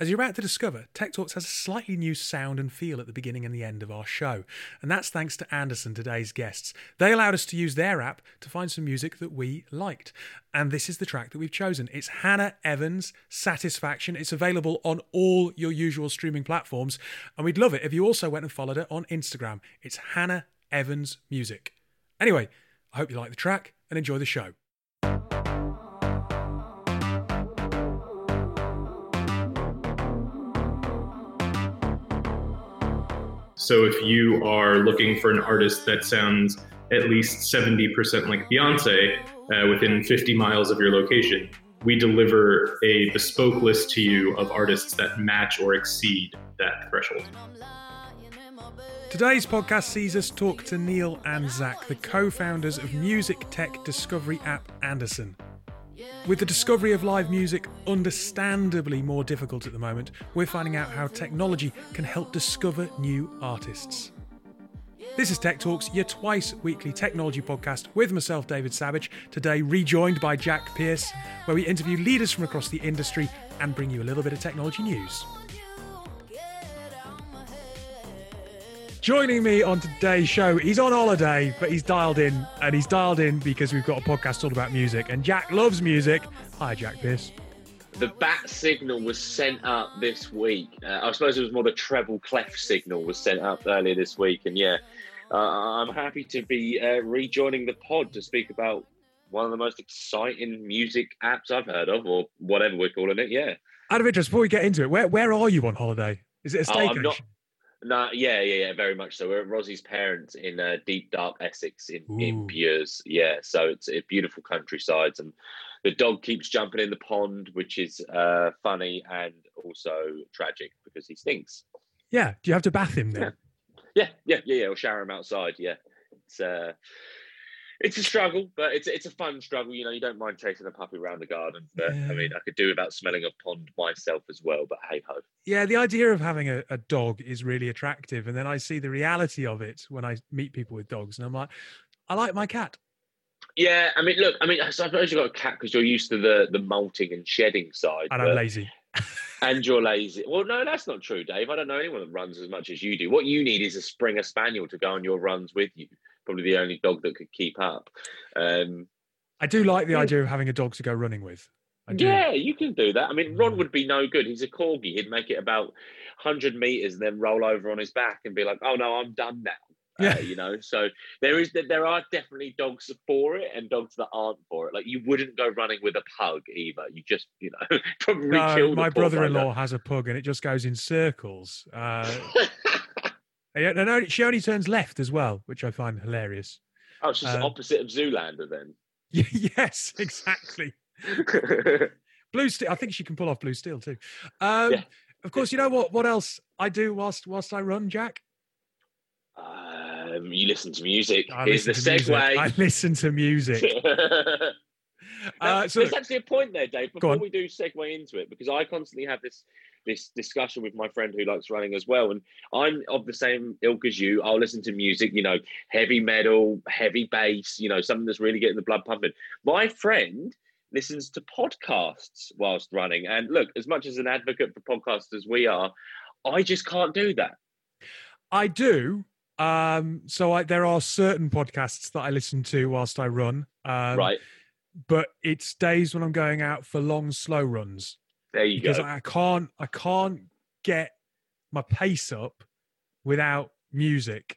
As you're about to discover, Tech Talks has a slightly new sound and feel at the beginning and the end of our show, and that's thanks to Anderson, today's guests. They allowed us to use their app to find some music that we liked, and this is the track that we've chosen. It's Hannah Evans' Satisfaction. It's available on all your usual streaming platforms, and we'd love it if you also went and followed her on Instagram. It's Hannah Evans Music. Anyway, I hope you like the track and enjoy the show. So if you are looking for an artist that sounds at least 70% like Beyonce uh, within 50 miles of your location, we deliver a bespoke list to you of artists that match or exceed that threshold. Today's podcast sees us talk to Neil and Zach, the co founders of music tech discovery app Anderson. With the discovery of live music understandably more difficult at the moment, we're finding out how technology can help discover new artists. This is Tech Talks, your twice weekly technology podcast with myself, David Savage, today rejoined by Jack Pierce, where we interview leaders from across the industry and bring you a little bit of technology news. Joining me on today's show, he's on holiday, but he's dialed in, and he's dialed in because we've got a podcast all about music, and Jack loves music. Hi, Jack Pierce. The bat signal was sent up this week. Uh, I suppose it was more the treble clef signal was sent up earlier this week, and yeah, uh, I'm happy to be uh, rejoining the pod to speak about one of the most exciting music apps I've heard of, or whatever we're calling it. Yeah. Out of interest, before we get into it, where where are you on holiday? Is it a Oh, staycation? Not- No, yeah, yeah, yeah, very much so. We're at Rossie's parents in uh, deep dark Essex in, Ooh. in Bures. Yeah, so it's a beautiful countryside, and the dog keeps jumping in the pond, which is uh, funny and also tragic because he stinks. Yeah. Do you have to bath him then? Yeah, yeah, yeah, yeah. Or shower him outside. Yeah, it's uh, it's a struggle, but it's it's a fun struggle. You know, you don't mind chasing a puppy around the garden, but Yeah. I mean, I could do without smelling a pond myself as well. But hey ho. Yeah, the idea of having a, a dog is really attractive. And then I see the reality of it when I meet people with dogs, and I'm like, I like my cat. Yeah, I mean, look, I mean, I suppose you've got a cat because you're used to the the molting and shedding side, And I'm lazy. and you're lazy. Well, no, that's not true, Dave. I don't know anyone that runs as much as you do. What you need is a Springer Spaniel to go on your runs with you. Probably the only dog that could keep up. Um, I do like the idea of having a dog to go running with. Yeah, you can do that. I mean, Ron Mm. would be no good. He's a corgi. He'd make it about 100 meters and then roll over on his back and be like, "Oh no, I'm done now." Uh, Yeah. you know. So there is there are definitely dogs for it and dogs that aren't for it. Like you wouldn't go running with a pug either. You just you know probably No, kill my brother-in-law has a pug, and it just goes in circles. Uh, bugger. yeah, no, no, she only turns left as well, which I find hilarious. oh, she's the Um, opposite of Zoolander then. yes, exactly. Blue steel. I think she can pull off blue steel too. Um, Yeah. Of course, you know what? What else I do whilst whilst I run, Jack? um, you listen to music. I Here's the to music. segue. I listen to music. Uh, so- there's actually a point there, Dave. Before we do segue into it, because I constantly have this this discussion with my friend who likes running as well, and I'm of the same ilk as you. I'll listen to music, you know, heavy metal, heavy bass, you know, something that's really getting the blood pumping. My friend listens to podcasts whilst running, and look, as much as an advocate for podcasts as we are, I just can't do that. I do. Um, so I, there are certain podcasts that I listen to whilst I run. Um, right But it's days when I'm going out for long, slow runs there, you because go. Because I can't. I can't get my pace up without music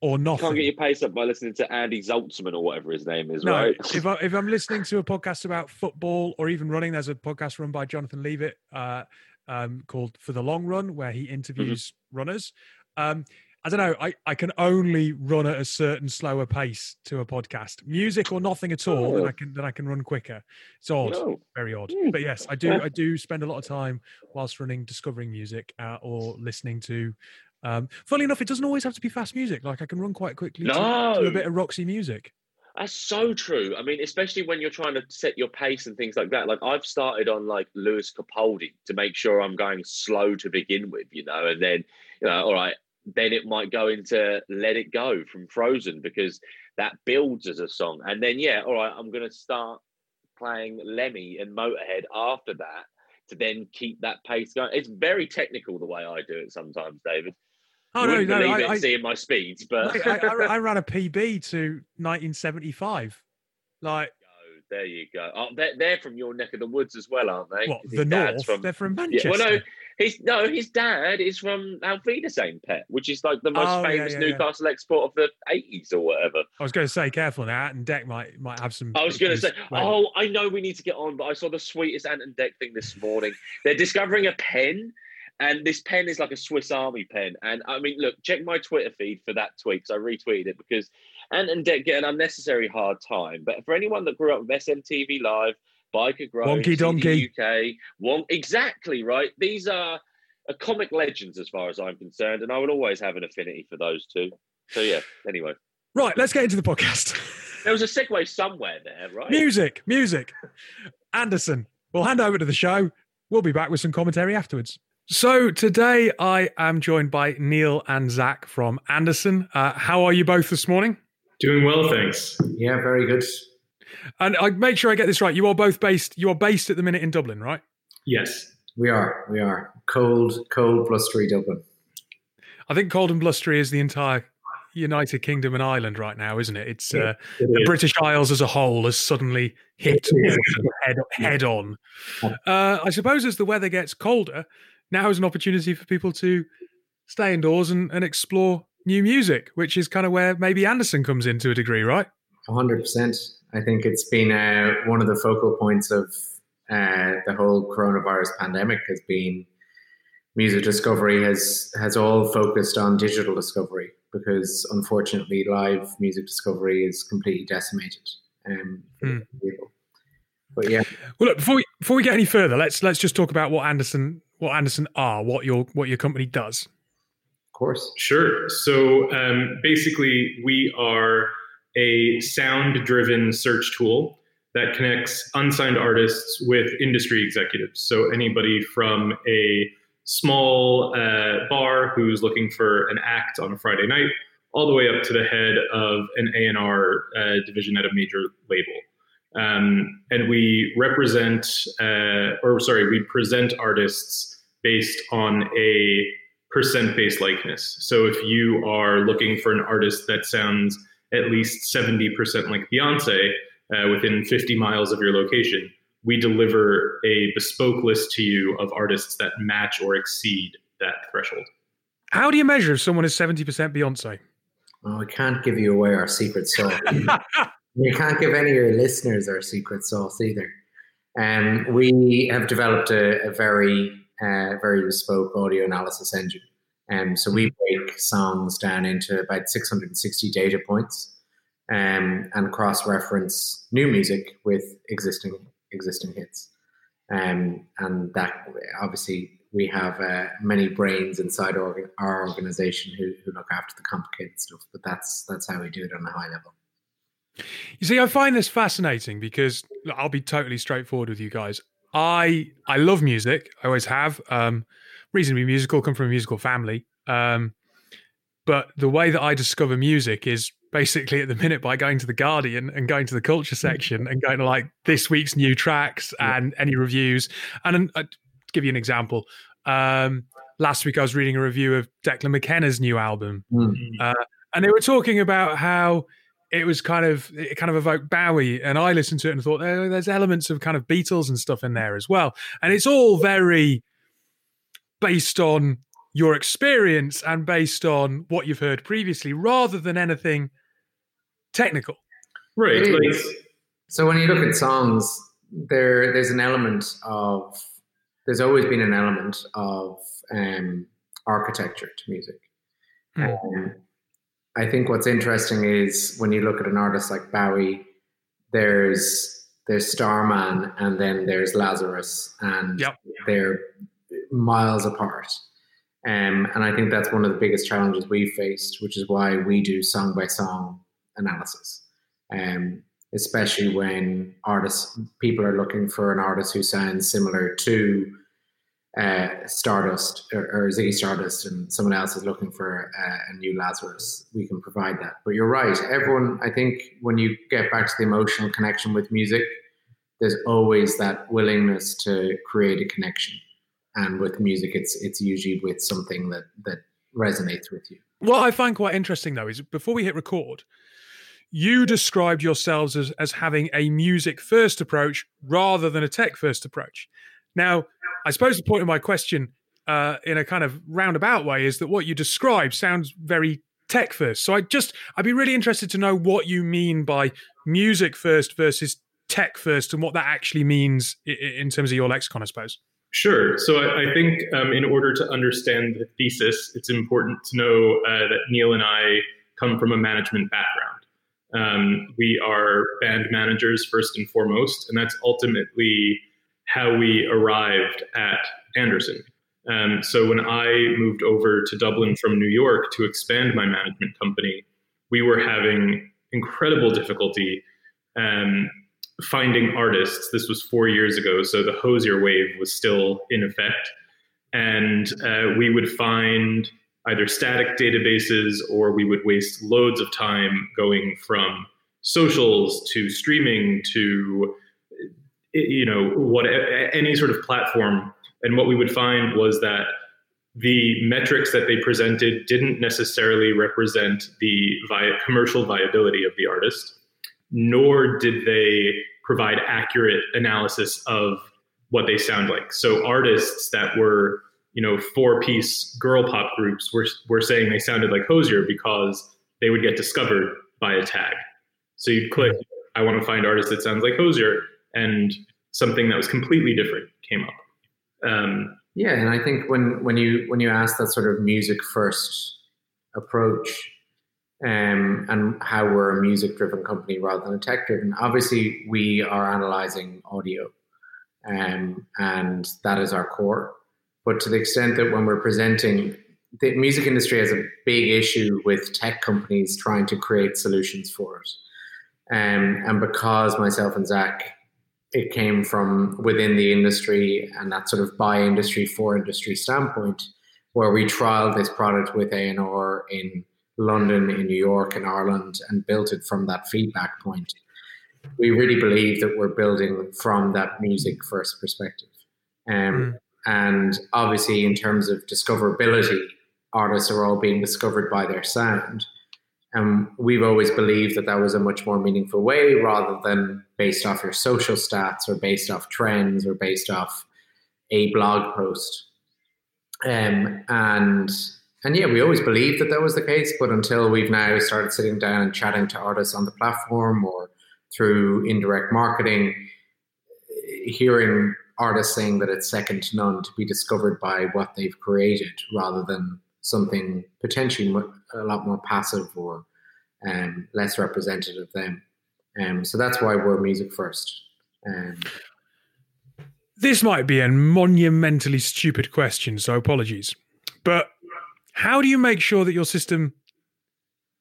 or You nothing. can't get your pace up by listening to Andy Zaltzman or whatever his name is, no, right? if, I, if I'm listening to a podcast about football or even running, there's a podcast run by Jonathan Leavitt uh, um, called For the Long Run, where he interviews runners. Um, I don't know. I, I can only run at a certain slower pace to a podcast. Music or nothing at all, then Oh. I can then I can run quicker. It's odd, No. very odd. Hmm. But yes, I do I do spend a lot of time whilst running discovering music uh, or listening to. Um, funnily enough, it doesn't always have to be fast music. Like I can run quite quickly to, to No. a bit of Roxy music. That's so true. I mean, especially when you're trying to set your pace and things like that. Like I've started on like Lewis Capaldi to make sure I'm going slow to begin with, you know, and then you know, all right, then it might go into Let It Go from Frozen because that builds as a song, and then yeah, all right, I'm gonna start playing Lemmy and Motorhead after that to then keep that pace going. It's very technical the way I do it sometimes, David. Oh no, no, I, I, seeing my speeds, but I, I, I, ran a PB to 1975. Like, oh, there you go. Oh, they're, they're from your neck of the woods as well, aren't they? What the north? From, they're from Manchester. Yeah, well, no, his no, his dad is from Auf Wiedersehen Pet, which is like the most oh, famous yeah, yeah, Newcastle yeah. export of the eighties or whatever. I was going to say, careful now. Ant and Dec might might have some. I was going to say, oh, I know we need to get on, but I saw the sweetest Ant and Dec thing this morning. They're discovering a pen. And this pen is like a Swiss Army pen. And I mean, look, check my Twitter feed for that tweet because I retweeted it because Ant and Dec get an unnecessary hard time. But for anyone that grew up with SMTV Live, Byker Grove, Wonky Donkey, UK, Wonk, exactly right. These are are comic legends as far as I'm concerned, and I will always have an affinity for those two. So yeah. Anyway, right, let's get into the podcast. There was a segue somewhere there, right? Music, music. Anderson, we'll hand over to the show. We'll be back with some commentary afterwards. So today I am joined by Neil and Zach from Anderson. Uh, how are you both this morning? Doing well, thanks. Yeah, very good. And I make sure I get this right. You are both based. You are based at the minute in Dublin, right? Yes, we are. We are cold, cold, blustery Dublin. I think cold and blustery is the entire United Kingdom and Ireland right now, isn't it? It's uh, it the British Isles as a whole has suddenly hit head, head on. Uh, I suppose as the weather gets colder, now is an opportunity for people to stay indoors and, and explore new music, which is kind of where maybe Anderson comes in to a degree, right? 100%. I think it's been uh, one of the focal points of uh, the whole coronavirus pandemic has been music discovery has has all focused on digital discovery because unfortunately live music discovery is completely decimated um, mm. people. But yeah. Well, look before we before we get any further, let's let's just talk about what Anderson what Anderson are, what your what your company does. Of course. Sure. So um, basically, we are a sound driven search tool that connects unsigned artists with industry executives. So anybody from a small uh, bar who's looking for an act on a Friday night, all the way up to the head of an A&R uh, division at a major label. Um, and we represent, uh, or sorry, we present artists based on a percent based likeness. So if you are looking for an artist that sounds at least 70% like Beyonce uh, within 50 miles of your location, we deliver a bespoke list to you of artists that match or exceed that threshold. How do you measure if someone is 70% Beyonce? Oh, we can't give you away our secret sauce. we can't give any of your listeners our secret sauce either. Um, we have developed a, a very, uh, very bespoke audio analysis engine. Um, so we break songs down into about 660 data points um, and cross-reference new music with existing existing hits. Um, and that obviously we have uh, many brains inside our, our organization who, who look after the complicated stuff, but that's that's how we do it on a high level. You see, I find this fascinating because I'll be totally straightforward with you guys. I I love music. I always have. Um, reasonably musical. Come from a musical family. Um, but the way that I discover music is basically at the minute by going to the Guardian and going to the culture section and going to like this week's new tracks and any reviews. And to give you an example, um, last week I was reading a review of Declan McKenna's new album, mm. uh, and they were talking about how it was kind of it kind of evoked Bowie, and I listened to it and thought oh, there's elements of kind of Beatles and stuff in there as well, and it's all very based on your experience and based on what you've heard previously, rather than anything technical. Right. Like, so when you look at songs, there there's an element of there's always been an element of um, architecture to music. Mm. Um, I think what's interesting is when you look at an artist like Bowie, there's there's Starman and then there's Lazarus, and yep. they're miles apart. Um, and I think that's one of the biggest challenges we've faced, which is why we do song by song analysis. Um, especially when artists, people are looking for an artist who sounds similar to uh, Stardust or, or, Ziggy Stardust, and someone else is looking for a new Lazarus. We can provide that. But you're right. Everyone, I think, when you get back to the emotional connection with music, there's always that willingness to create a connection. And with music, it's it's usually with something that that resonates with you. What I find quite interesting though is before we hit record, you described yourselves as, as having a music first approach rather than a tech first approach. Now, I suppose the point of my question, uh, in a kind of roundabout way, is that what you describe sounds very tech first. So I just, I'd be really interested to know what you mean by music first versus tech first and what that actually means in terms of your lexicon, I suppose. Sure. So I, I think um, in order to understand the thesis, it's important to know uh, that Neil and I come from a management background. Um, we are band managers first and foremost, and that's ultimately how we arrived at Anderson. Um, so when I moved over to Dublin from New York to expand my management company, we were having incredible difficulty um, finding artists. This was four years ago, so the Hozier wave was still in effect. And uh, we would find either static databases or we would waste loads of time going from socials to streaming to you know what any sort of platform and what we would find was that the metrics that they presented didn't necessarily represent the commercial viability of the artist nor did they provide accurate analysis of what they sound like. So artists that were, you know, four piece girl pop groups were, were saying they sounded like Hozier because they would get discovered by a tag. So you'd click, I want to find artists that sounds like Hozier, and something that was completely different came up. Um, yeah, and I think when when you when you ask that sort of music first approach, um, and how we're a music driven company rather than a tech driven. Obviously, we are analyzing audio, um, and that is our core. But to the extent that when we're presenting, the music industry has a big issue with tech companies trying to create solutions for it. Um, and because myself and Zach, it came from within the industry and that sort of by industry for industry standpoint, where we trialed this product with A&R in London, in New York, in Ireland, and built it from that feedback point. We really believe that we're building from that music first perspective. Um, mm. And obviously, in terms of discoverability, artists are all being discovered by their sound. And we've always believed that that was a much more meaningful way rather than based off your social stats or based off trends or based off a blog post. Um, and and yeah, we always believed that that was the case, but until we've now started sitting down and chatting to artists on the platform or through indirect marketing, hearing artists saying that it's second to none to be discovered by what they've created rather than something potentially a lot more passive or um, less representative of them. Um, so that's why we're music first. Um, this might be a monumentally stupid question, so apologies. But how do you make sure that your system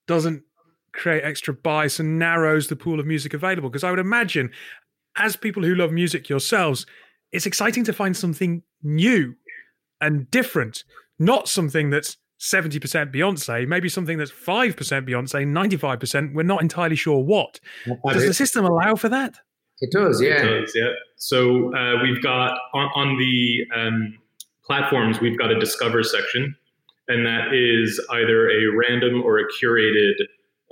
doesn't create extra bias and narrows the pool of music available? Because I would imagine, as people who love music yourselves, it's exciting to find something new and different, not something that's 70% Beyonce, maybe something that's 5% Beyonce, 95%, we're not entirely sure what. Does the system allow for that? It does, yeah. It does, yeah. So uh, we've got on, on the um, platforms, we've got a discover section and that is either a random or a curated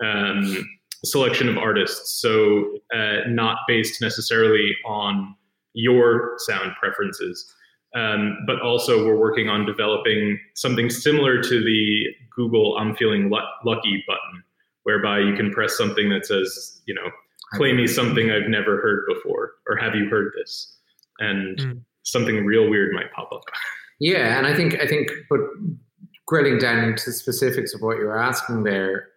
um, selection of artists. So, uh, not based necessarily on your sound preferences. Um, but also, we're working on developing something similar to the Google I'm feeling lucky button, whereby you can press something that says, you know, play me something I've never heard before, or have you heard this? And mm. something real weird might pop up. Yeah, and I think I think, but grilling down into the specifics of what you're asking there,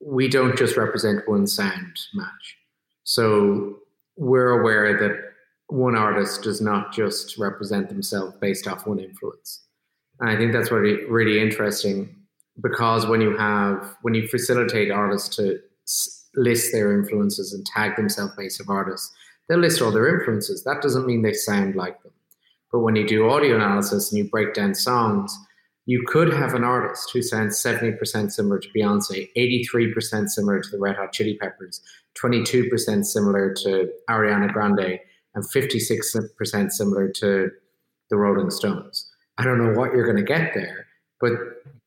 we don't just represent one sound match. So we're aware that one artist does not just represent themselves based off one influence. And I think that's really, really interesting because when you have, when you facilitate artists to list their influences and tag themselves based of artists, they'll list all their influences. That doesn't mean they sound like them. But when you do audio analysis and you break down songs, you could have an artist who sounds 70% similar to Beyonce, 83% similar to the Red Hot Chili Peppers, 22% similar to Ariana Grande, and 56% similar to the Rolling Stones. I don't know what you're going to get there, but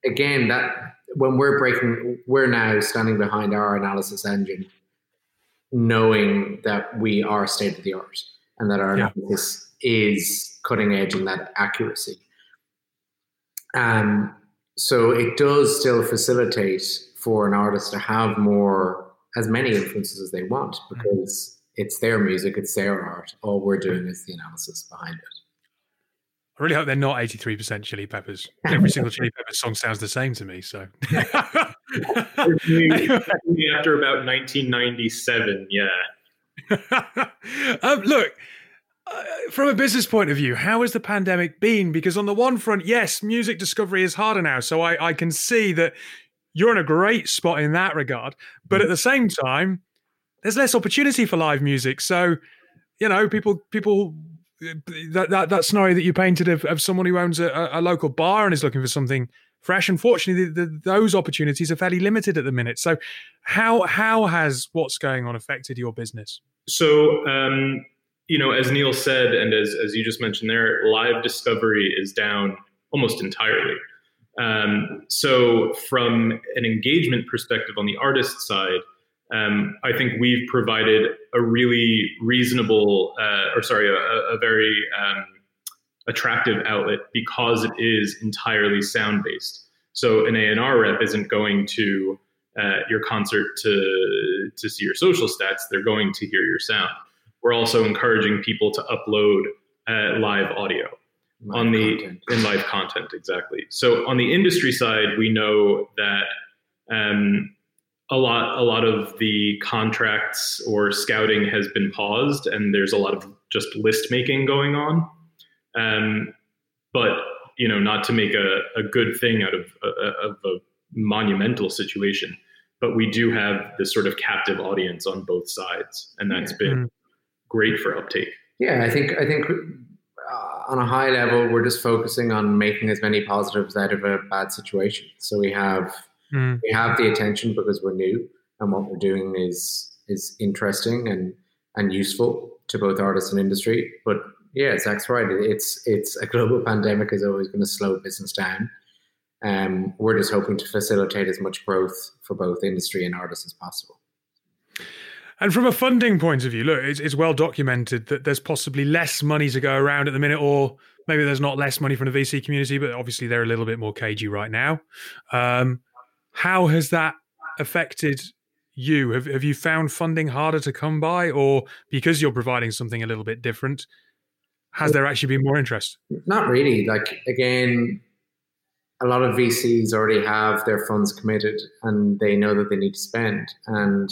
again, that when we're breaking, we're now standing behind our analysis engine, knowing that we are state of the art and that our yeah. analysis is cutting edge in that accuracy. Um, so it does still facilitate for an artist to have more, as many influences as they want, mm. because it's their music, it's their art. All we're doing is the analysis behind it. I really hope they're not 83% Chili Peppers. Every single Chili Peppers song sounds the same to me. So, after about 1997, yeah. um, look, uh, from a business point of view, how has the pandemic been? Because on the one front, yes, music discovery is harder now. So I, I can see that you're in a great spot in that regard. But at the same time, there's less opportunity for live music. So, you know, people people that that, that scenario that you painted of, of someone who owns a, a local bar and is looking for something fresh. Unfortunately, the, the, those opportunities are fairly limited at the minute. So, how how has what's going on affected your business? So, um, you know, as Neil said, and as, as you just mentioned there, live discovery is down almost entirely. Um, so, from an engagement perspective on the artist side, um, I think we've provided a really reasonable, uh, or sorry, a, a very um, attractive outlet because it is entirely sound based. So, an A&R rep isn't going to uh, your concert to to see your social stats; they're going to hear your sound we're also encouraging people to upload uh, live audio live on the content. in live content exactly. So on the industry side we know that um, a lot a lot of the contracts or scouting has been paused and there's a lot of just list making going on. Um, but you know not to make a, a good thing out of a, of a monumental situation but we do have this sort of captive audience on both sides and that's been mm great for uptake. Yeah, I think I think uh, on a high level, we're just focusing on making as many positives out of a bad situation. So we have mm. we have the attention because we're new, and what we're doing is is interesting and and useful to both artists and industry. But yeah, Zach's right. It's it's a global pandemic is always going to slow business down. Um, we're just hoping to facilitate as much growth for both industry and artists as possible. And from a funding point of view, look, it's, it's, well documented that there's possibly less money to go around at the minute, or maybe there's not less money from the VC community, but obviously they're a little bit more cagey right now. Um, how has that affected you? Have, have you found funding harder to come by, or because you're providing something a little bit different, has there actually been more interest? Not really. Like, again, a lot of VCs already have their funds committed and they know that they need to spend. And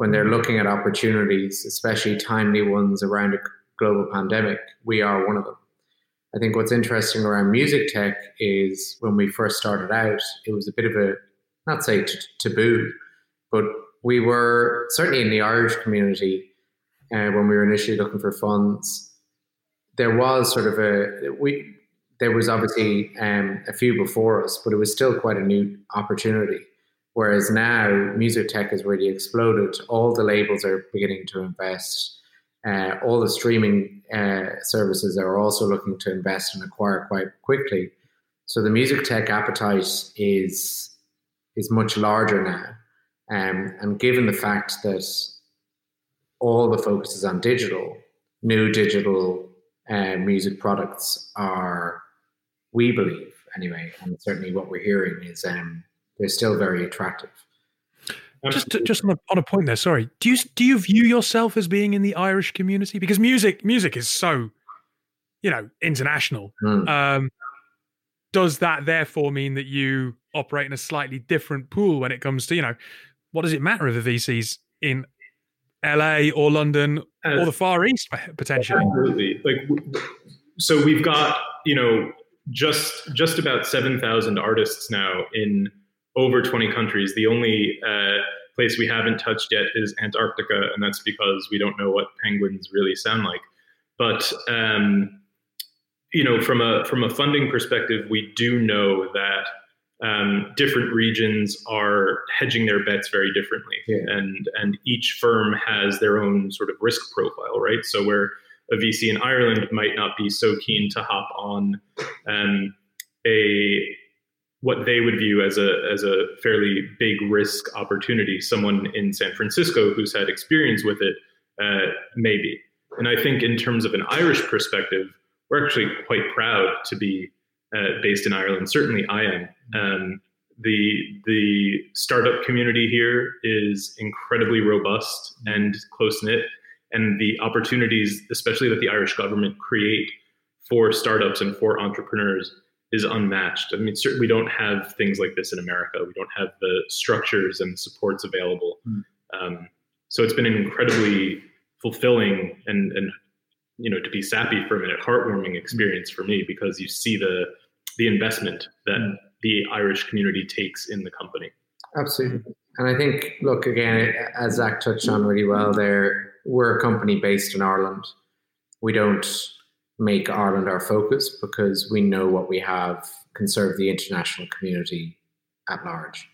when they're looking at opportunities, especially timely ones around a global pandemic, we are one of them. I think what's interesting around music tech is when we first started out, it was a bit of a, not say t- taboo, but we were certainly in the Irish community uh, when we were initially looking for funds. There was sort of a we there was obviously um, a few before us, but it was still quite a new opportunity. Whereas now, music tech has really exploded. All the labels are beginning to invest. Uh, all the streaming uh, services are also looking to invest and acquire quite quickly. So the music tech appetite is is much larger now. Um, and given the fact that all the focus is on digital, new digital uh, music products are, we believe anyway, and certainly what we're hearing is um, they're still very attractive. Just, just on a, on a point there. Sorry, do you do you view yourself as being in the Irish community? Because music music is so, you know, international. Mm. Um, does that therefore mean that you operate in a slightly different pool when it comes to you know, what does it matter if the VCs in LA or London uh, or the Far East potentially? Absolutely. Like, so we've got you know just just about seven thousand artists now in over 20 countries. The only uh, place we haven't touched yet is Antarctica, and that's because we don't know what penguins really sound like. But um, you know, from a from a funding perspective, we do know that um, different regions are hedging their bets very differently, Yeah. and and each firm has their own sort of risk profile, right? So where a VC in Ireland might not be so keen to hop on um, a what they would view as a as a fairly big risk opportunity. Someone in San Francisco who's had experience with it, uh, maybe. And I think in terms of an Irish perspective, we're actually quite proud to be uh, based in Ireland. Certainly, I am. Um, the the startup community here is incredibly robust and close knit, and the opportunities, especially that the Irish government create for startups and for entrepreneurs, is unmatched. I mean, certainly we don't have things like this in America. We don't have the structures and supports available. Mm. Um, so it's been an incredibly fulfilling and and you know to be sappy for a minute, heartwarming experience for me because you see the the investment that Mm. the Irish community takes in the company. Absolutely. And I think, look, again, as Zach touched on really well there, we're a company based in Ireland. We don't make Ireland our focus because we know what we have can serve the international community at large.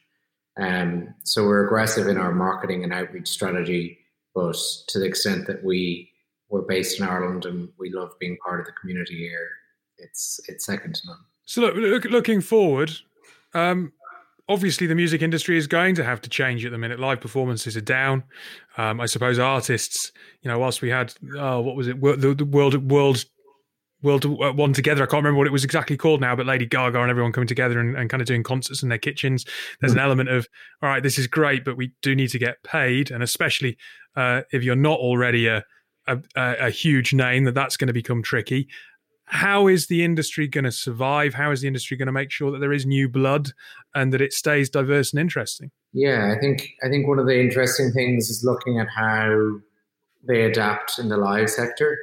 Um, so we're aggressive in our marketing and outreach strategy, but to the extent that we we're based in Ireland and we love being part of the community here, it's it's second to none. So look, look looking forward, um, obviously the music industry is going to have to change at the minute. Live performances are down. Um, I suppose artists, you know, whilst we had oh, what was it, the, the world world world uh, one together. I can't remember what it was exactly called now, but Lady Gaga and everyone coming together and, and kind of doing concerts in their kitchens. There's an element of all right, this is great, but we do need to get paid, and especially uh, if you're not already a a, a huge name, that that's going to become tricky how is the industry going to survive? How is the industry going to make sure that there is new blood and that it stays diverse and interesting? Yeah, I think I think one of the interesting things is looking at how they adapt in the live sector,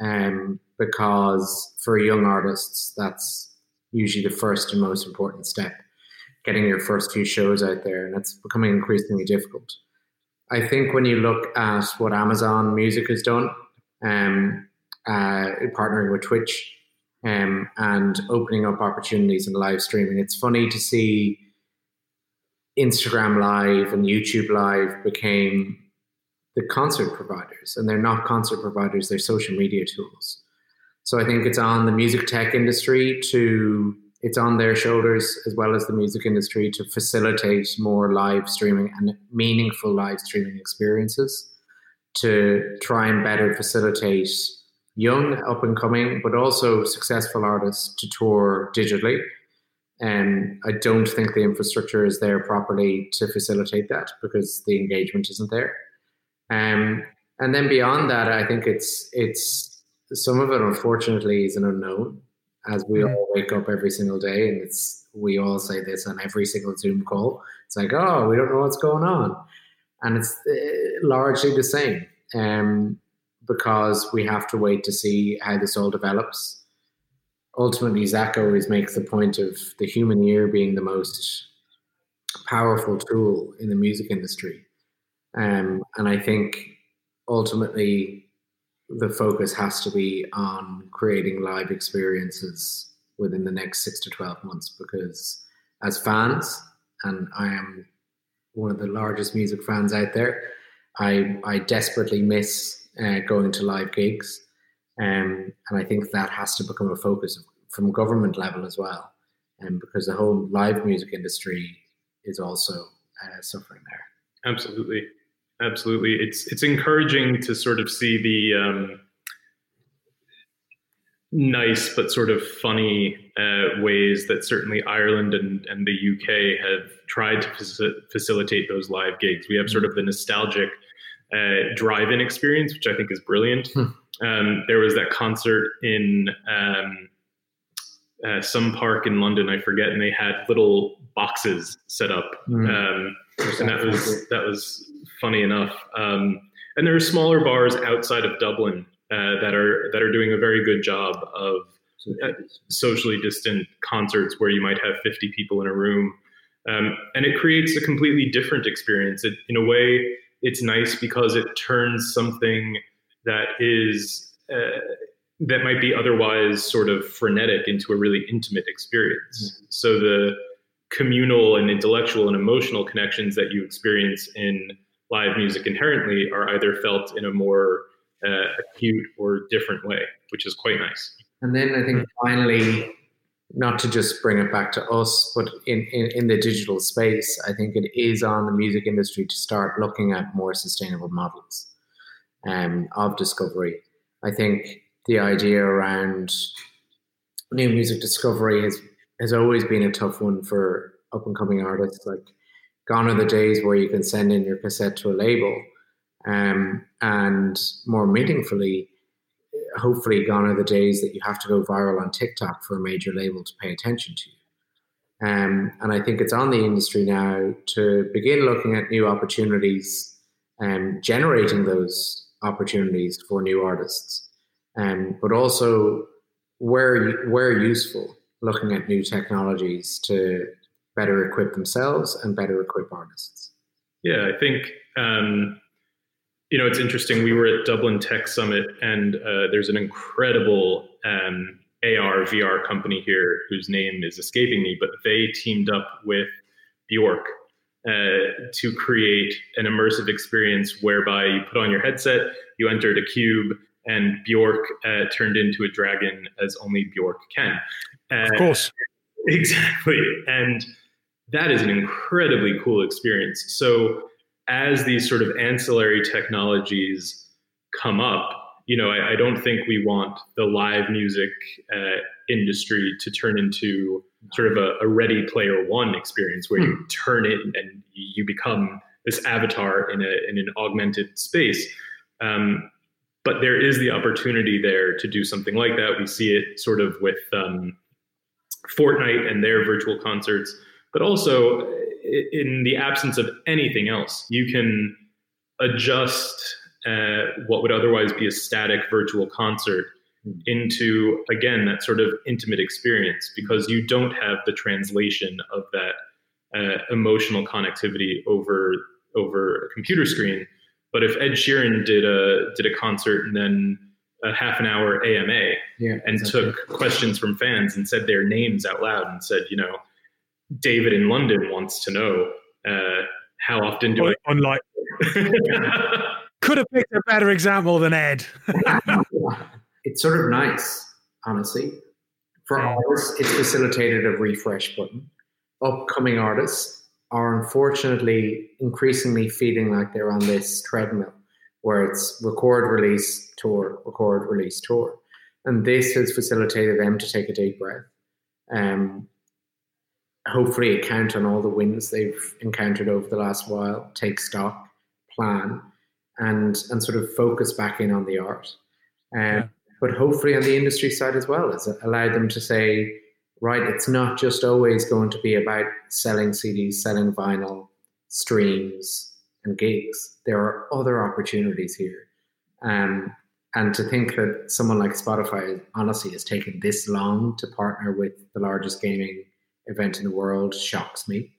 um, because for young artists, that's usually the first and most important step, getting your first few shows out there, and it's becoming increasingly difficult. I think when you look at what Amazon Music has done, um, uh, partnering with Twitch um, and opening up opportunities in live streaming. It's funny to see Instagram Live and YouTube Live became the concert providers, and they're not concert providers, they're social media tools. So I think it's on the music tech industry to, it's on their shoulders as well as the music industry to facilitate more live streaming and meaningful live streaming experiences to try and better facilitate young, up and coming, but also successful artists to tour digitally. And I don't think the infrastructure is there properly to facilitate that because the engagement isn't there. Um, and then beyond that, I think it's it's some of it unfortunately is an unknown, as we Mm. all wake up every single day, and it's we all say this on every single Zoom call. It's like, oh, we don't know what's going on, and it's uh, largely the same. Um, because we have to wait to see how this all develops. Ultimately, Zach always makes the point of the human ear being the most powerful tool in the music industry. Um, and I think ultimately the focus has to be on creating live experiences within the next six to 12 months because as fans, and I am one of the largest music fans out there, I, I desperately miss uh, going to live gigs. Um, and I think that has to become a focus from government level as well, um, because the whole live music industry is also uh, suffering there. Absolutely, absolutely. It's it's encouraging to sort of see the um, nice but sort of funny uh, ways that certainly Ireland and, and the UK have tried to faci- facilitate those live gigs. We have sort of the nostalgic uh, drive-in experience, which I think is brilliant. Um, there was that concert in um, uh, some park in London, I forget, and they had little boxes set up, Mm. um, and that was that was funny enough. Um, and there are smaller bars outside of Dublin uh, that are that are doing a very good job of uh, socially distant concerts where you might have 50 people in a room. Um, and it creates a completely different experience. It, in a way, it's nice because it turns something that is uh, that might be otherwise sort of frenetic into a really intimate experience. Mm-hmm. So the communal and intellectual and emotional connections that you experience in live music inherently are either felt in a more uh, acute or different way, which is quite nice. And then I think finally, not to just bring it back to us, but in, in, in the digital space, I think it is on the music industry to start looking at more sustainable models um, of discovery. I think the idea around new music discovery has has always been a tough one for up and coming artists. Like, gone are the days where you can send in your cassette to a label, um, and more meaningfully, hopefully, gone are the days that you have to go viral on TikTok for a major label to pay attention to you. Um, and I think it's on the industry now to begin looking at new opportunities and generating those opportunities for new artists, um, but also where where useful, looking at new technologies to better equip themselves and better equip artists. Yeah, I think um, you know it's interesting. We were at Dublin Tech Summit, and uh, there's an incredible um, AR VR company here whose name is escaping me, but they teamed up with Bjork uh, to create an immersive experience whereby you put on your headset, you entered a cube, and Bjork uh, turned into a dragon as only Bjork can. Uh, of course. Exactly. And that is an incredibly cool experience. So, as these sort of ancillary technologies come up, you know, I, I don't think we want the live music uh, industry to turn into sort of a, a ready player one experience where hmm. you turn it and you become this avatar in, a, in an augmented space. Um, but there is the opportunity there to do something like that. We see it sort of with um, Fortnite and their virtual concerts, but also in the absence of anything else, you can adjust uh, what would otherwise be a static virtual concert into again that sort of intimate experience because you don't have the translation of that uh, emotional connectivity over over a computer screen. But if Ed Sheeran did a did a concert and then a half an hour AMA yeah, and exactly. took questions from fans and said their names out loud and said, you know, David in London wants to know uh, how often do I unlike could have picked a better example than Ed. it's sort of nice, honestly. For artists, it's facilitated a refresh button. Upcoming artists are unfortunately increasingly feeling like they're on this treadmill where it's record, release, tour, record, release, tour. And this has facilitated them to take a deep breath. Um, hopefully, account on all the wins they've encountered over the last while, take stock, plan, and and sort of focus back in on the art. Um, yeah but hopefully on the industry side as well, has allowed them to say, right, it's not just always going to be about selling CDs, selling vinyl, streams, and gigs. There are other opportunities here. Um, and to think that someone like Spotify honestly has taken this long to partner with the largest gaming event in the world shocks me.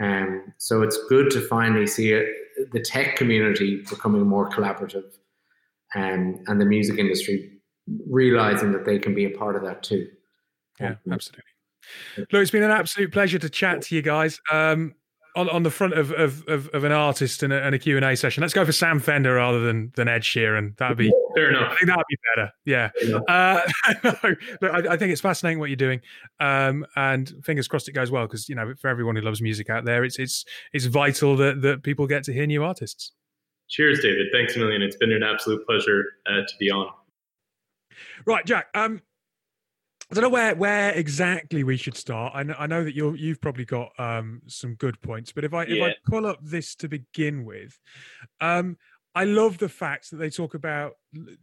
Um, so it's good to finally see it, the tech community becoming more collaborative um, and the music industry realizing that they can be a part of that too. Yeah, absolutely. Look, it's been an absolute pleasure to chat to you guys. Um, on, on the front of, of, of, of an artist and a, and a Q&A session, let's go for Sam Fender rather than, than Ed Sheeran. That'd be fair enough. I think that'd be better. Yeah. Uh, no, but I, I, think it's fascinating what you're doing. Um, and fingers crossed it goes well because, you know, for everyone who loves music out there, it's, it's, it's vital that, that people get to hear new artists. Cheers, David. Thanks a million. It's been an absolute pleasure uh, to be on. Right, Jack. Um, I don't know where where exactly we should start. I know, I know that you you've probably got um, some good points, but if I yeah. if I pull up this to begin with, um, I love the fact that they talk about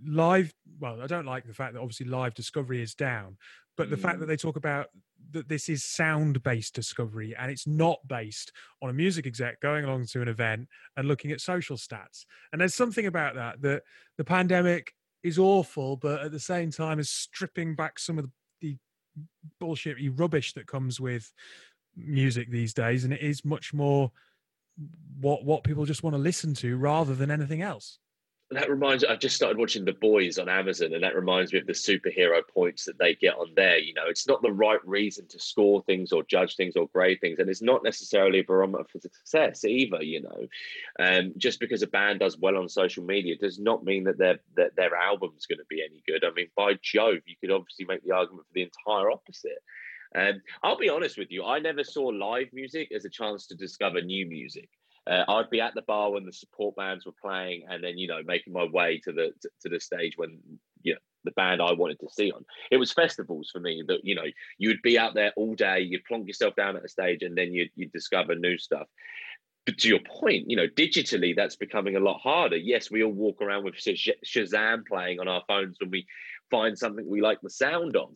live. Well, I don't like the fact that obviously live discovery is down, but the fact that mm. they talk about that this is sound based discovery and it's not based on a music exec going along to an event and looking at social stats. And there's something about that that the pandemic is awful, but at the same time is stripping back some of the, the bullshit rubbish that comes with music these days, and it is much more what what people just want to listen to rather than anything else. That reminds I've just started watching The Boys on Amazon, and that reminds me of the superhero points that they get on there. You know, it's not the right reason to score things or judge things or grade things, and it's not necessarily a barometer for success either. You know, um, just because a band does well on social media does not mean that their that their album's going to be any good. I mean, by Jove, you could obviously make the argument for the entire opposite. Um, I'll be honest with you, I never saw live music as a chance to discover new music uh, I'd be at the bar when the support bands were playing, and then you know making my way to the to, to the stage when you know the band I wanted to see on. It was festivals for me that you know you'd be out there all day, you'd plonk yourself down at a stage, and then you'd, you'd discover new stuff. But to your point, you know, digitally that's becoming a lot harder. Yes, we all walk around with Shazam playing on our phones when we find something we like the sound of,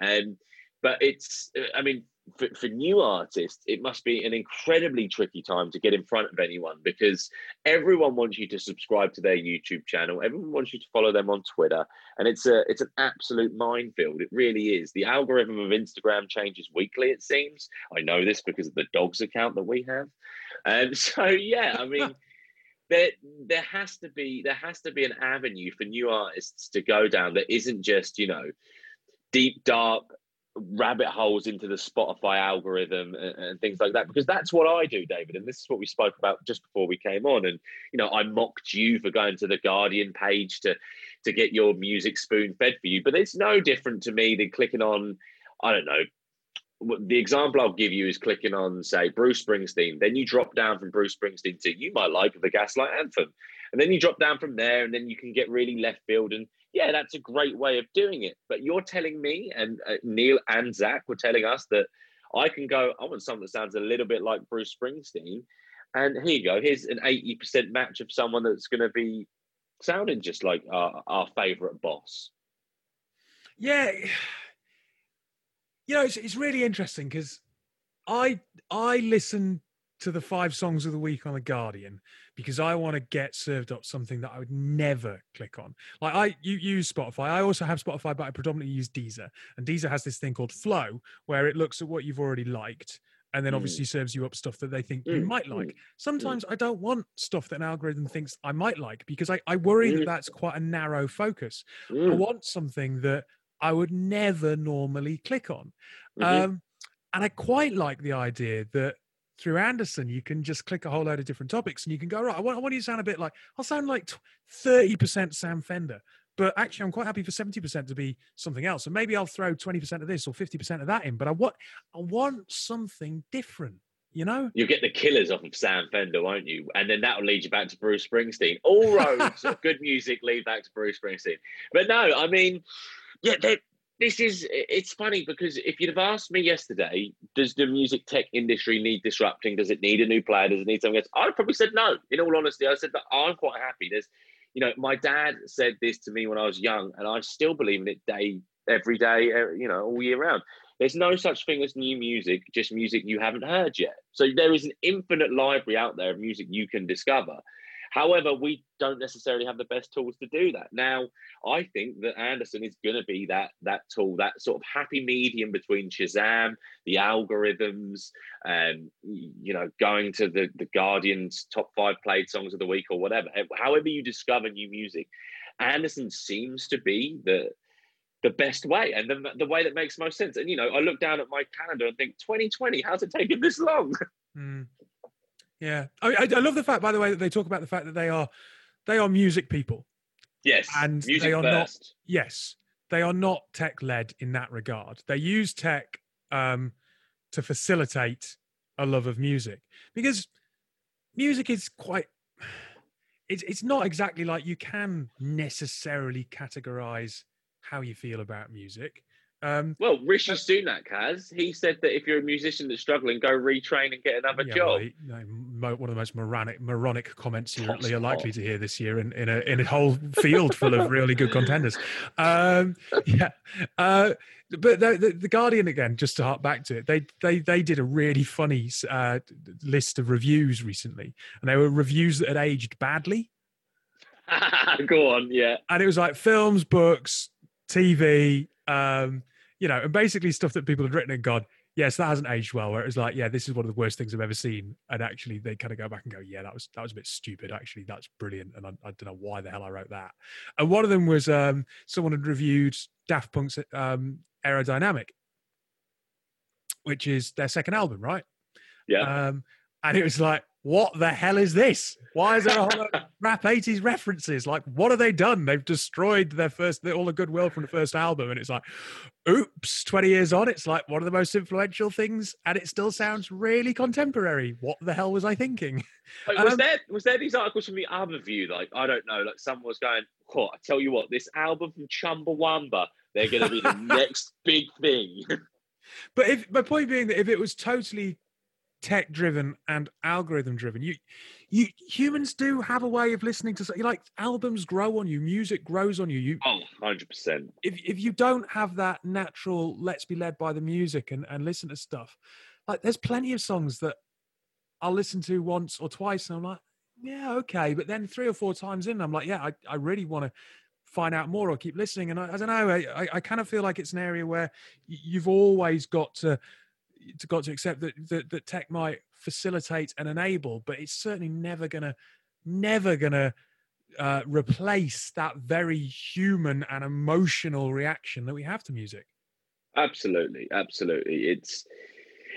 and but it's I mean for, for new artists, it must be an incredibly tricky time to get in front of anyone because everyone wants you to subscribe to their YouTube channel. Everyone wants you to follow them on Twitter, and it's a it's an absolute minefield. It really is. The algorithm of Instagram changes weekly. It seems. I know this because of the dogs account that we have, um, and so yeah, I mean. there there has to be there has to be an avenue for new artists to go down that isn't just you know deep dark rabbit holes into the Spotify algorithm and, and, things like that because that's what I do, David. And this is what we spoke about just before we came on. And you know, I mocked you for going to the Guardian page to to get your music spoon fed for you, but it's no different to me than clicking on, I don't know. The example I'll give you is clicking on, say, Bruce Springsteen. Then you drop down from Bruce Springsteen to you might like the Gaslight Anthem, and then you drop down from there, and then you can get really left field and yeah, that's a great way of doing it. But you're telling me, and uh, Neil and Zach were telling us that I can go, I want something that sounds a little bit like Bruce Springsteen. And here you go. Here's an 80% match of someone that's going to be sounding just like our, our favorite boss. Yeah. You know, it's, it's really interesting because I I listen to the five songs of the week on the Guardian because I want to get served up something that I would never click on. Like I you use Spotify. I also have Spotify, but I predominantly use Deezer. And Deezer has this thing called Flow, where it looks at what you've already liked and then obviously mm. serves you up stuff that they think mm. you might like. Mm. Sometimes mm. I don't want stuff that an algorithm thinks I might like because I, I worry that mm. that's quite a narrow focus. I mm. want something that I would never normally click on. Mm-hmm. Um, and I quite like the idea that through Anderson, you can just click a whole load of different topics and you can go, right, I want, I want you to sound a bit like, I'll sound like 30% Sam Fender, but actually I'm quite happy for 70% to be something else. And maybe I'll throw 20% of this or 50% of that in, but I want, I want something different. You know, you get the killers off of Sam Fender, won't you? And then that'll lead you back to Bruce Springsteen. All roads of good music lead back to Bruce Springsteen. But no, I mean, yeah, this is it's funny because if you'd have asked me yesterday, does the music tech industry need disrupting? Does it need a new player? Does it need something else? I'd probably said no. In all honesty, I said that I'm quite happy. There's, you know, my dad said this to me when I was young, and I still believe in it day every day, uh, you know, all year round. There's no such thing as new music, just music you haven't heard yet. So there is an infinite library out there of music you can discover. However, we don't necessarily have the best tools to do that. Now, I think that Anderson is going to be that that tool, that sort of happy medium between Shazam, the algorithms, um, you know, going to the the Guardian's top five played songs of the week or whatever. However, you discover new music, Anderson seems to be the the best way and the, the way that makes most sense. And you know, I look down at my calendar and think, 2020, how's it taken this long? Mm. Yeah, I, I love the fact, by the way, that they talk about the fact that they are they are music people. Yes, and music they are first. not. Yes, they are not tech led in that regard. They use tech um, to facilitate a love of music because music is quite. It's it's not exactly like you can necessarily categorize how you feel about music. Um, well, Rishi Sunak has. He said that if you're a musician that's struggling, go retrain and get another yeah, job. Well, he, you know, one of the most moronic, moronic comments you're, you're likely to hear this year in, in, a, in a whole field full of really good contenders. Um, yeah. Uh, but the, the, the, Guardian again, just to hark back to it, they they they did a really funny uh, list of reviews recently, and they were reviews that had aged badly. Go on, yeah. And it was like films, books, TV, um, you know, and basically stuff that people had written and gone, yes, that hasn't aged well. Where it was like, yeah, this is one of the worst things I've ever seen, and actually they kind of go back and go, yeah, that was that was a bit stupid. Actually, that's brilliant, and I, I don't know why the hell I wrote that. And one of them was um, someone had reviewed Daft Punk's um, Aerodynamic, which is their second album, right? Yeah. Um, and it was like, what the hell is this? Why is there a whole rap 80s references? Like, what have they done? They've destroyed their first, all the goodwill from the first album. And it's like, oops, 20 years on, it's like one of the most influential things. And it still sounds really contemporary. What the hell was I thinking? Like, was um, there was there these articles from the other view? Like, I don't know, like someone was going, oh, I tell you what, this album from Chumbawamba, they're going to be the next big thing. But if my point being that if it was totally tech driven and algorithm driven. You, you humans do have a way of listening to like albums grow on you, music grows on you. You oh, 100 percent. If if you don't have that natural, let's be led by the music and and listen to stuff. Like there's plenty of songs that I'll listen to once or twice, and I'm like, yeah, okay. But then three or four times in, I'm like, yeah, I I really want to find out more or keep listening. And I, I don't know, I, I kind of feel like it's an area where you've always got to got to accept that, that that tech might facilitate and enable, but it's certainly never gonna never gonna uh, replace that very human and emotional reaction that we have to music. Absolutely, absolutely. It's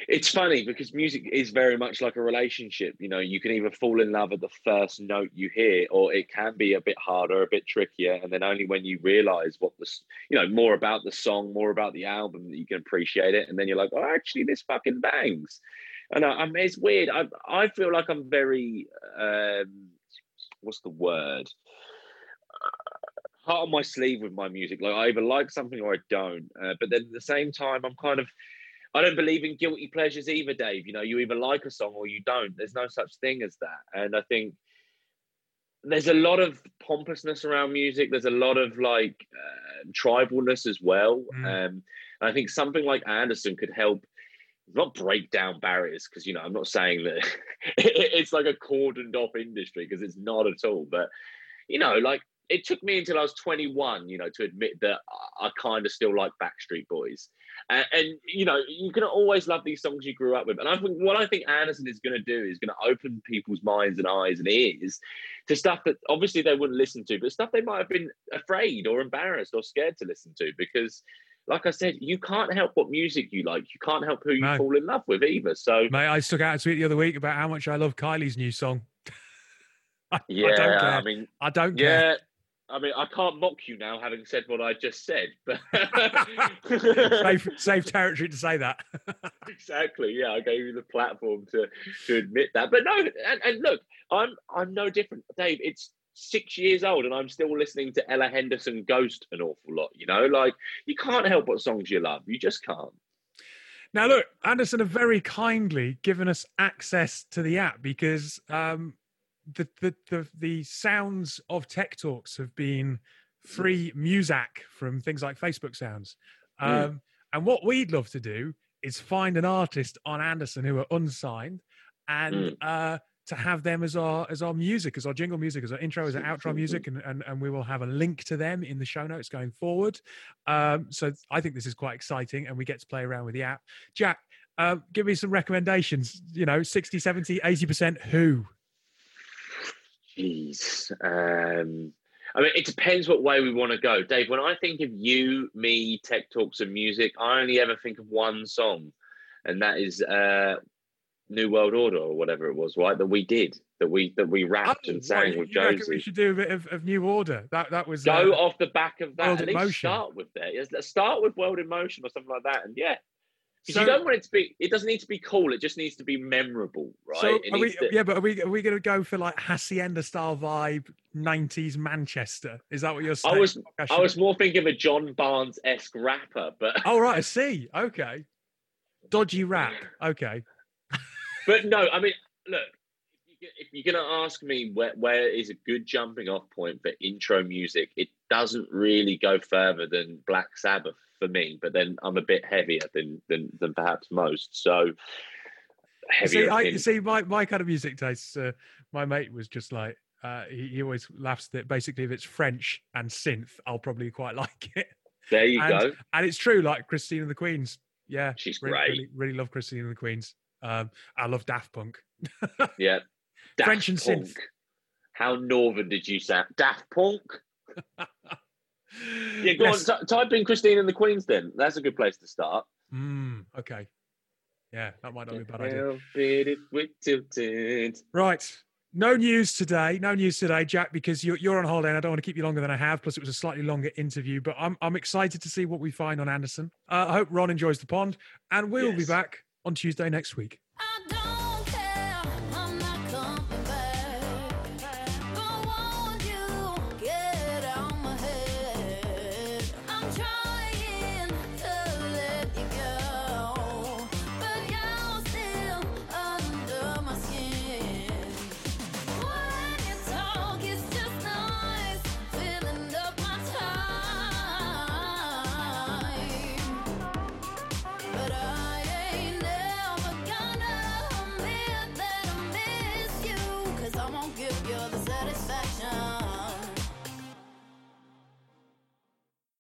it's funny because music is very much like a relationship. You know, you can either fall in love at the first note you hear, or it can be a bit harder, a bit trickier, and then only when you realize what the you know more about the song, more about the album, that you can appreciate it, and then you're like, oh, actually, this fucking bangs. And I, mean, it's weird. I I feel like I'm very um, what's the word? heart on my sleeve with my music. Like I either like something or I don't. Uh, but then at the same time, I'm kind of I don't believe in guilty pleasures either, Dave. You know, you either like a song or you don't. There's no such thing as that. And I think there's a lot of pompousness around music. There's a lot of like uh, tribalness as well. Mm. Um, I think something like Anderson could help not break down barriers because you know I'm not saying that it's like a cordoned off industry because it's not at all. But you know, like it took me until I was 21, you know, to admit that I kind of still like Backstreet Boys. And, and, you know, you can always love these songs you grew up with. And I think what I think Anderson is going to do is going to open people's minds and eyes and ears to stuff that obviously they wouldn't listen to, but stuff they might have been afraid or embarrassed or scared to listen to because. Like I said, you can't help what music you like. You can't help who you no. fall in love with either. So, mate, I stuck out a tweet the other week about how much I love Kylie's new song. I, yeah, I, I, mean, I don't yeah, care. I mean, I can't mock you now, having said what I just said, but safe, safe territory to say that. exactly. Yeah, I gave you the platform to to admit that. But no, and, and look, I'm I'm no different, Dave. It's six years old, and I'm still listening to Ella Henderson Ghost an awful lot. You know, like you can't help what songs you love. You just can't. Now, look, Anderson have very kindly given us access to the app because um, the, the the the sounds of tech talks have been free music from things like Facebook sounds. Hmm. Um, mm. And what we'd love to do is find an artist on Anderson who are unsigned and mm. uh, to have them as our as our music, as our jingle music, as our intro, as our outro music, and, and, and we will have a link to them in the show notes going forward. Um, so I think this is quite exciting and we get to play around with the app. Jack, uh, give me some recommendations, you know, 60, 70, 80% who? Jeez. Um, I mean, it depends what way we want to go. Dave, when I think of you, me, tech talks, and music, I only ever think of one song, and that is uh, New World Order or whatever it was, right? That we did, that we that we rapped oh, and sang right, with Josie. We should do a bit of, of New Order. That that was go uh, off the back of that. World At least start with that. Let's start with World in Motion or something like that, and yeah, because so, you don't want it to be. It doesn't need to be cool. It just needs to be memorable, right? So we, to, yeah, but are we are we going to go for like hacienda style vibe, nineties Manchester? Is that what you're saying? I was I was more thinking of a John Barnes esque rapper, but oh right, I see. Okay, dodgy rap. Okay, but no, I mean, look, if you're going to ask me where, where is a good jumping off point for intro music, it doesn't really go further than Black Sabbath for me. But then I'm a bit heavier than than, than perhaps most. So See, I, see, my, my kind of music tastes. Uh, my mate was just like uh, he, he always laughs that basically if it's French and synth, I'll probably quite like it. There you and, go. And it's true, like Christine and the Queens. Yeah, She's really, great. Really, really love Christine and the Queens. Um, I love Daft Punk. Yeah. French and Daft synth. Punk. How northern did you sound? Daft Punk. Yeah, go Yes. on. T- type in Christine and the Queens. Then that's a good place to start. Mm, okay. Yeah, that might not be a bad idea. It, it with tilted. Right. No news today. No news today, Jack, because you're, you're on holiday and I don't want to keep you longer than I have. Plus, it was a slightly longer interview, but I'm, I'm excited to see what we find on Anderson. Uh, I hope Ron enjoys the pond, and we'll be back on Tuesday next week.